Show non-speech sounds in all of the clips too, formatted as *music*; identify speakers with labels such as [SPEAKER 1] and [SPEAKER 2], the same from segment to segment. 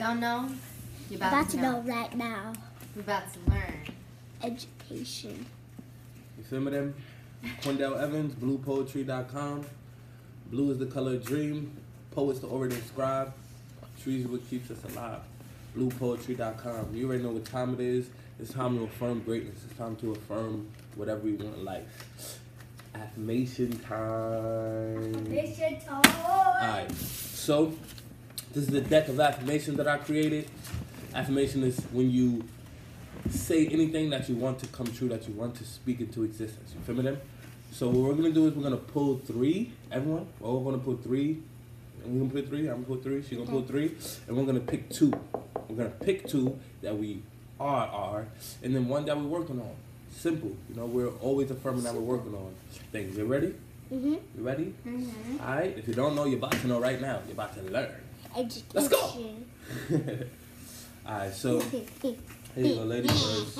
[SPEAKER 1] don't know, you're about,
[SPEAKER 2] About
[SPEAKER 1] to
[SPEAKER 2] to
[SPEAKER 1] know.
[SPEAKER 2] know right now.
[SPEAKER 1] We're about to learn.
[SPEAKER 2] Education.
[SPEAKER 3] You feel me them? Quindell Evans, bluepoetry.com. Blue is the color of dream. Poets to already inscribe. Trees are what keeps us alive. Bluepoetry.com. You already know what time it is. It's time to affirm greatness. It's time to affirm whatever we want in life. Affirmation time.
[SPEAKER 2] Mission
[SPEAKER 3] Alright, so this is the deck of affirmation that I created. Affirmation is when you say anything that you want to come true, that you want to speak into existence. You feel me? So what we're gonna do is we're gonna pull three, everyone. We're all gonna pull three. We're gonna put three, I'm gonna put three, she's gonna pull three, and we're gonna pick two. We're gonna pick two that we are are, and then one that we're working on. Simple. You know, we're always affirming that we're working on things. You ready?
[SPEAKER 2] Mm-hmm.
[SPEAKER 3] You ready?
[SPEAKER 1] Mm-hmm.
[SPEAKER 3] Alright, if you don't know, you're about to know right now. You're about to learn.
[SPEAKER 2] Education.
[SPEAKER 3] Let's go. *laughs* Alright, so here you go, ladies first.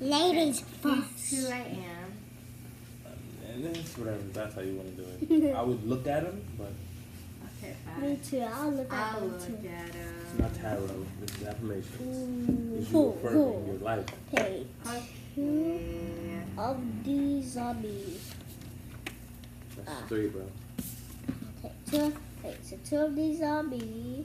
[SPEAKER 2] Ladies
[SPEAKER 1] He's who
[SPEAKER 2] first.
[SPEAKER 1] I am.
[SPEAKER 3] And that's whatever, that's how you want to do it. I would look at him, but
[SPEAKER 1] Okay,
[SPEAKER 2] Me too. I'll look at
[SPEAKER 1] I'll
[SPEAKER 2] them
[SPEAKER 1] look
[SPEAKER 2] too.
[SPEAKER 1] at
[SPEAKER 3] it's
[SPEAKER 1] him.
[SPEAKER 3] not tarot. This is affirmations.
[SPEAKER 2] Ooh,
[SPEAKER 3] It's you
[SPEAKER 2] who,
[SPEAKER 3] affirming
[SPEAKER 2] who?
[SPEAKER 3] your life.
[SPEAKER 2] Page two
[SPEAKER 1] Okay.
[SPEAKER 2] of the zombie.
[SPEAKER 3] That's
[SPEAKER 2] Ah.
[SPEAKER 3] three, bro.
[SPEAKER 2] Okay, two. Wait, so two of the zombie.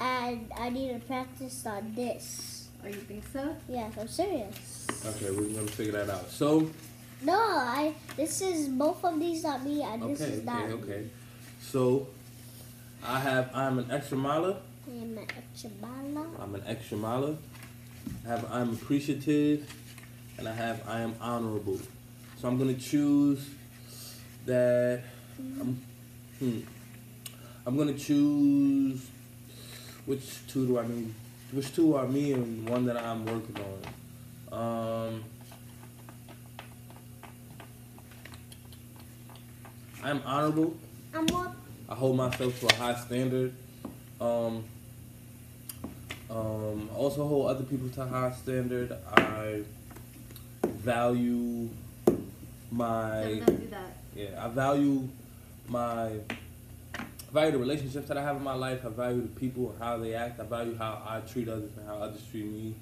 [SPEAKER 2] And I need to practice on this.
[SPEAKER 1] Oh, you think so?
[SPEAKER 2] Yes, I'm serious.
[SPEAKER 3] Okay, we're gonna figure that out. So,
[SPEAKER 2] No, I. This is both of these not me, and this
[SPEAKER 3] okay,
[SPEAKER 2] is not
[SPEAKER 3] okay,
[SPEAKER 2] me.
[SPEAKER 3] okay. So, I have I'm an extra miler.
[SPEAKER 2] I am an Echabala.
[SPEAKER 3] I'm an extra miler. I have I'm appreciative, and I have I am honorable. So I'm gonna choose that. I'm, hmm. I'm gonna choose which two do I need? Which two are me and one that I'm working on? Um, I'm honorable.
[SPEAKER 2] I'm what?
[SPEAKER 3] I hold myself to a high standard. Um, um, I also hold other people to a high standard. I value my
[SPEAKER 1] don't do that.
[SPEAKER 3] Yeah. I value my I value the relationships that I have in my life. I value the people and how they act. I value how I treat others and how others treat me.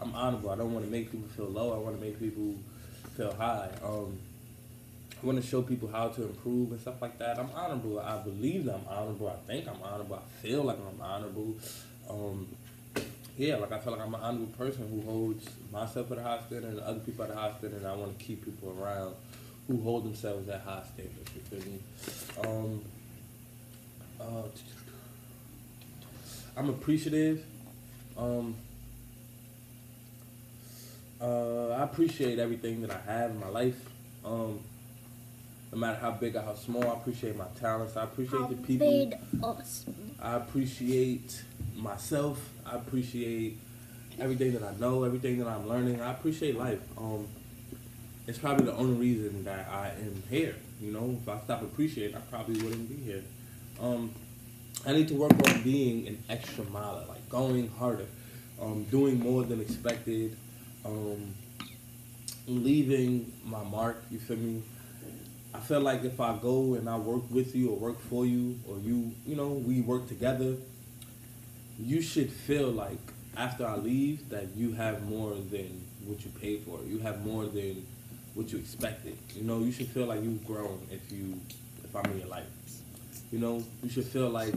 [SPEAKER 3] I'm honorable. I don't want to make people feel low. I want to make people feel high. Um, I want to show people how to improve and stuff like that. I'm honorable. I believe that I'm honorable. I think I'm honorable. I feel like I'm honorable. Um, yeah, like I feel like I'm an honorable person who holds myself at a high standard and other people at a high standard, and I want to keep people around who hold themselves at high standards. You feel me? Um, uh, I'm appreciative. Um, uh, I appreciate everything that I have in my life. Um, no matter how big or how small, I appreciate my talents. I appreciate
[SPEAKER 2] How
[SPEAKER 3] the people.
[SPEAKER 2] us.
[SPEAKER 3] I appreciate myself. I appreciate everything that I know, everything that I'm learning. I appreciate life. Um, it's probably the only reason that I am here. You know, if I stopped appreciating, I probably wouldn't be here. Um, I need to work on being an extra miler, like going harder, um, doing more than expected, um, leaving my mark. You feel me? I feel like if I go and I work with you or work for you or you, you know, we work together, you should feel like after I leave that you have more than what you paid for. You have more than what you expected. You know, you should feel like you've grown if you if I'm in your life. You know, you should feel like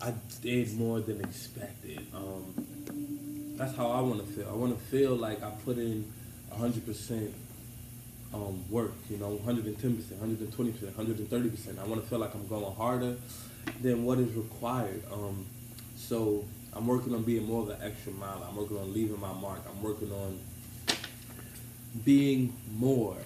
[SPEAKER 3] I did more than expected. Um, that's how I want to feel. I want to feel like I put in hundred percent um, work. You know, one hundred and ten percent, one hundred and twenty percent, one hundred and thirty percent. I want to feel like I'm going harder than what is required. Um, so I'm working on being more of an extra mile. I'm working on leaving my mark. I'm working on being more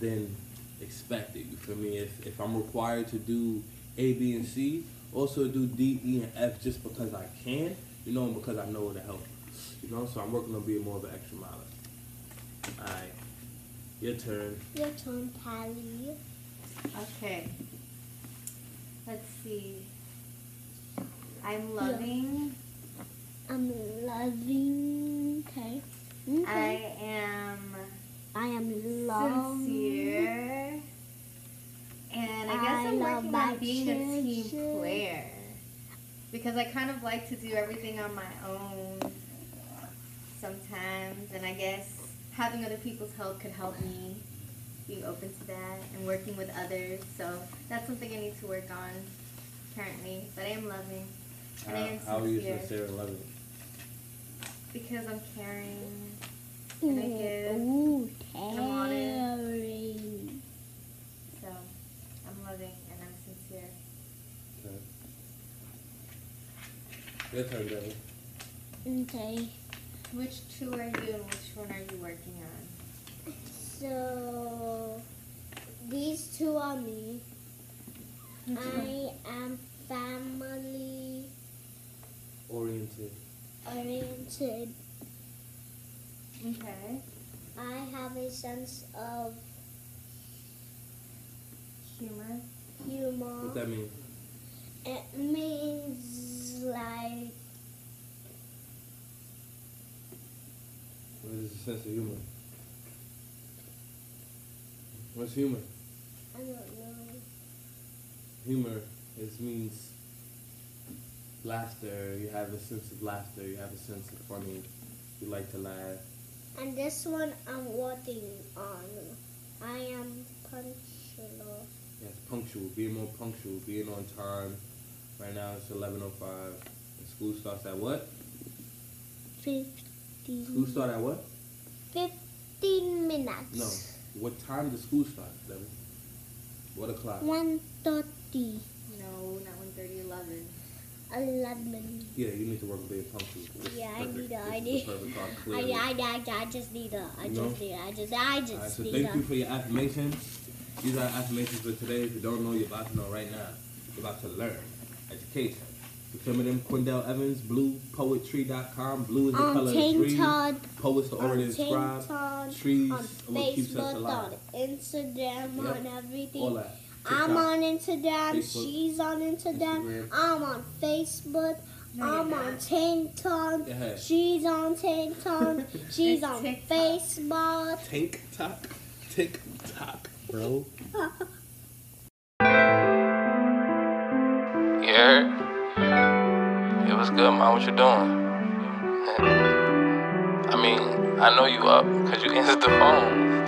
[SPEAKER 3] than expected. You feel me? If if I'm required to do A, B, and C, also do D, E, and F just because I can, you know, and because I know it'll help. You know, so I'm working on being more of an extra miler. Alright. Your turn.
[SPEAKER 2] Your turn, Callie.
[SPEAKER 1] Okay. Let's see. I'm loving.
[SPEAKER 2] I'm loving. Okay. Okay.
[SPEAKER 1] I am
[SPEAKER 2] I am love.
[SPEAKER 1] sincere. And I guess
[SPEAKER 2] I
[SPEAKER 1] I'm
[SPEAKER 2] love
[SPEAKER 1] working
[SPEAKER 2] my
[SPEAKER 1] on being a team player. Because I kind of like to do everything on my own sometimes. And I guess having other people's help could help me be open to that and working with others. So that's something I need to work on currently. But I am loving. And I
[SPEAKER 3] How,
[SPEAKER 1] am
[SPEAKER 3] how are you
[SPEAKER 1] sincere.
[SPEAKER 3] sincere and loving?
[SPEAKER 1] Because I'm caring. And I give.
[SPEAKER 2] Ooh,
[SPEAKER 1] I'm
[SPEAKER 2] caring.
[SPEAKER 1] So I'm loving and I'm sincere.
[SPEAKER 3] Okay. Your turn, Devin.
[SPEAKER 2] Okay.
[SPEAKER 1] Which two are you and which one are you working on?
[SPEAKER 2] So these two are me. I am family
[SPEAKER 3] Oriented.
[SPEAKER 2] oriented.
[SPEAKER 1] Okay.
[SPEAKER 2] I have a sense of
[SPEAKER 1] Humor.
[SPEAKER 2] humor.
[SPEAKER 3] What that mean?
[SPEAKER 2] It means like
[SPEAKER 3] What is the sense of humor? What's humor?
[SPEAKER 2] I don't know.
[SPEAKER 3] Humor is means laughter. You have a sense of laughter. You have a sense of funny. You like to laugh.
[SPEAKER 2] And this one I'm working on. I am punctual.
[SPEAKER 3] Yes, punctual. Being more punctual. Being on time. Right now it's eleven oh five. And school starts at what?
[SPEAKER 2] Fifteen.
[SPEAKER 3] School start at what?
[SPEAKER 2] Fifteen minutes.
[SPEAKER 3] No. What time does school start, Devin? What o'clock?
[SPEAKER 2] One thirty.
[SPEAKER 1] No, not 130, 11.
[SPEAKER 2] Eleven.
[SPEAKER 3] Yeah, you need to work being punctual. This
[SPEAKER 2] Yeah, I need a- I
[SPEAKER 3] the
[SPEAKER 2] need- I. I, I, I just need a. I just need. I just. I just
[SPEAKER 3] Alright, so
[SPEAKER 2] need
[SPEAKER 3] thank
[SPEAKER 2] a.
[SPEAKER 3] you for your affirmations. These are affirmations for today. If you don't know, you're about to know right now. You're about to learn. Education. You film them, Quindell Evans, bluepoetry.com. Blue is the
[SPEAKER 2] on
[SPEAKER 3] color of the tree.
[SPEAKER 2] Tinted.
[SPEAKER 3] Poets the
[SPEAKER 2] on
[SPEAKER 3] order.
[SPEAKER 2] Tinted,
[SPEAKER 3] Trees
[SPEAKER 2] on
[SPEAKER 3] what keeps us
[SPEAKER 2] Facebook,
[SPEAKER 3] alive.
[SPEAKER 2] on Instagram,
[SPEAKER 3] Yep.
[SPEAKER 2] on everything.
[SPEAKER 3] All that.
[SPEAKER 2] I'm on Instagram.
[SPEAKER 3] Facebook,
[SPEAKER 2] She's on Instagram.
[SPEAKER 3] Instagram.
[SPEAKER 2] I'm on Facebook.
[SPEAKER 1] No,
[SPEAKER 2] I'm on
[SPEAKER 1] not.
[SPEAKER 2] TikTok.
[SPEAKER 3] Go ahead.
[SPEAKER 2] She's on TikTok. *laughs* She's
[SPEAKER 1] It's
[SPEAKER 2] on
[SPEAKER 1] TikTok.
[SPEAKER 2] Facebook.
[SPEAKER 3] Tank tock. Tick tock, bro. *laughs*
[SPEAKER 4] You heard? It was good, man. What you doing? *laughs* I mean, I know you up because you answered the phone.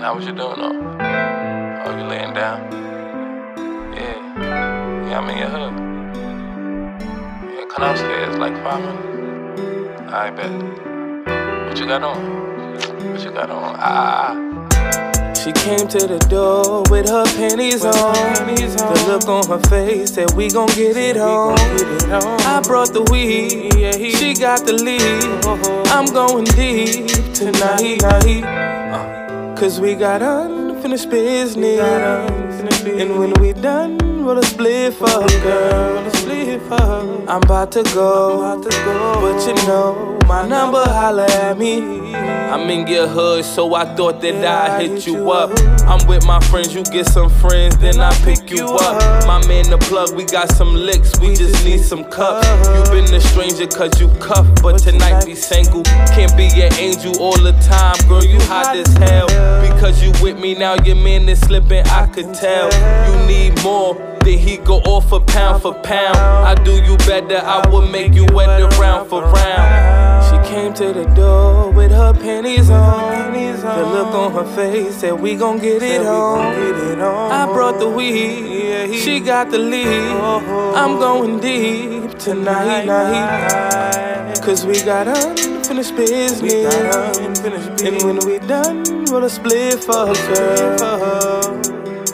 [SPEAKER 4] now what you doing though? Oh, you laying down? Yeah. Yeah, I'm in your hood. Yeah, come downstairs like five minutes. I bet. What you got on? What you got on? Ah.
[SPEAKER 5] She came to the door with her panties on. The look on her face said we gon' get it on. I brought the weed, she got the lead. I'm going deep tonight. Uh, Cause we got unfinished business. And when we done, roll a split for her, girl. I'm about to go, but you know my number, holla at me.
[SPEAKER 3] I'm in your hood, so I thought that I'd hit you up. I'm with my friends, you get some friends, then I pick you up. My man, the plug, we got some licks, we just need some cups. You been a stranger cause you cuffed, but tonight be single. Can't be an angel all the time, girl, you hot as hell. Because you with me now, your man is slipping, I could tell. You need more, then he go off a pound for pound. I do you better, I will make you wet around for round.
[SPEAKER 5] She came to the door with her panties on. The look on her face said we gon' get it on. I brought the weed, she got the lead. I'm going deep tonight. Cause we got unfinished business. And when we done, a split for her.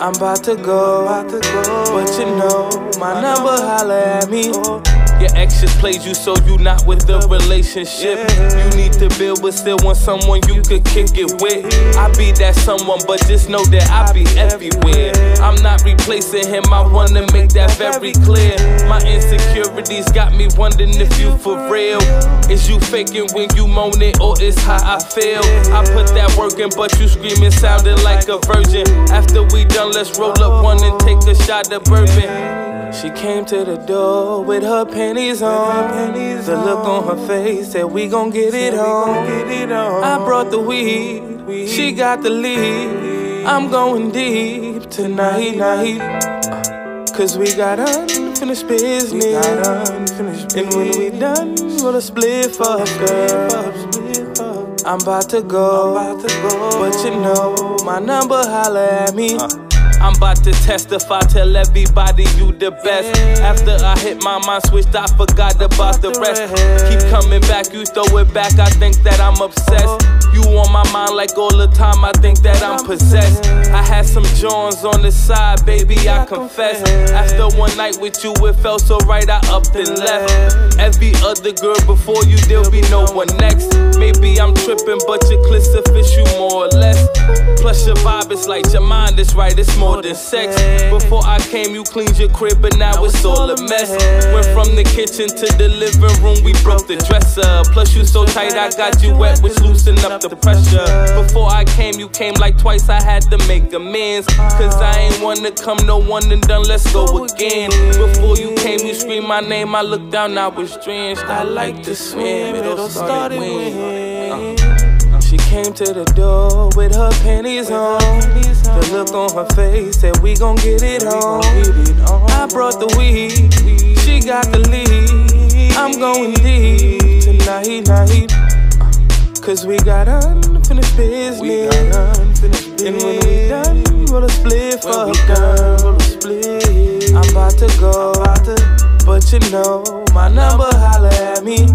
[SPEAKER 5] I'm about to go, about to go. but you know my number, holla at me.
[SPEAKER 3] Your ex just played you, so you not with the relationship. You need to build, but still want someone you could kick it with. I be that someone, but just know that I be everywhere. I'm not replacing him, I wanna make that very clear. My insecurities got me wondering if you for real. Is you faking when you moan it, or is how I feel? I put that work in, but you screaming, sounding like a virgin. After we done, let's roll up one and take a shot of bourbon.
[SPEAKER 5] She came to the door with her panties on. The look on her face said we gon' get it on. I brought the weed, she got the lead. I'm going deep tonight, night. Cause we got unfinished business. We got unfinished and when we done, we'll split up, girl. I'm about to go, I'm about to go. but you know my number, holla at me. Uh. I'm about to testify, tell everybody you the best. After I hit my mind switched, I forgot about the rest. Keep coming back, you throw it back, I think that I'm obsessed. You on my mind like all the time, I think that I'm possessed. I had some Johns on the side, baby, I confess. After one night with you, it felt so right, I upped and left. Every other girl before you, there'll be no one next. Maybe I'm tripping, but your clip suffice you more or less. Plus your vibe is like your mind is right, it's more more than sex. Before I came, you cleaned your crib, but now it's all a mess. Went from the kitchen to the living room, we broke the dresser. Plus, you so tight, I got you wet, which loosened up the pressure. Before I came, you came like twice, I had to make amends. Cause I ain't wanna come, no one and done, let's go again. Before you came, you screamed my name, I looked down, I was drenched. I like to swim, it all started when. Uh, she came to the door with her panties on. The look on her face said we gon' get it on. I brought the weed, she got the lead. I'm going deep tonight, night. Uh, Cause we got unfinished business. And when we done, we'll split for girl. I'm about to go, but you know my number, holla at me.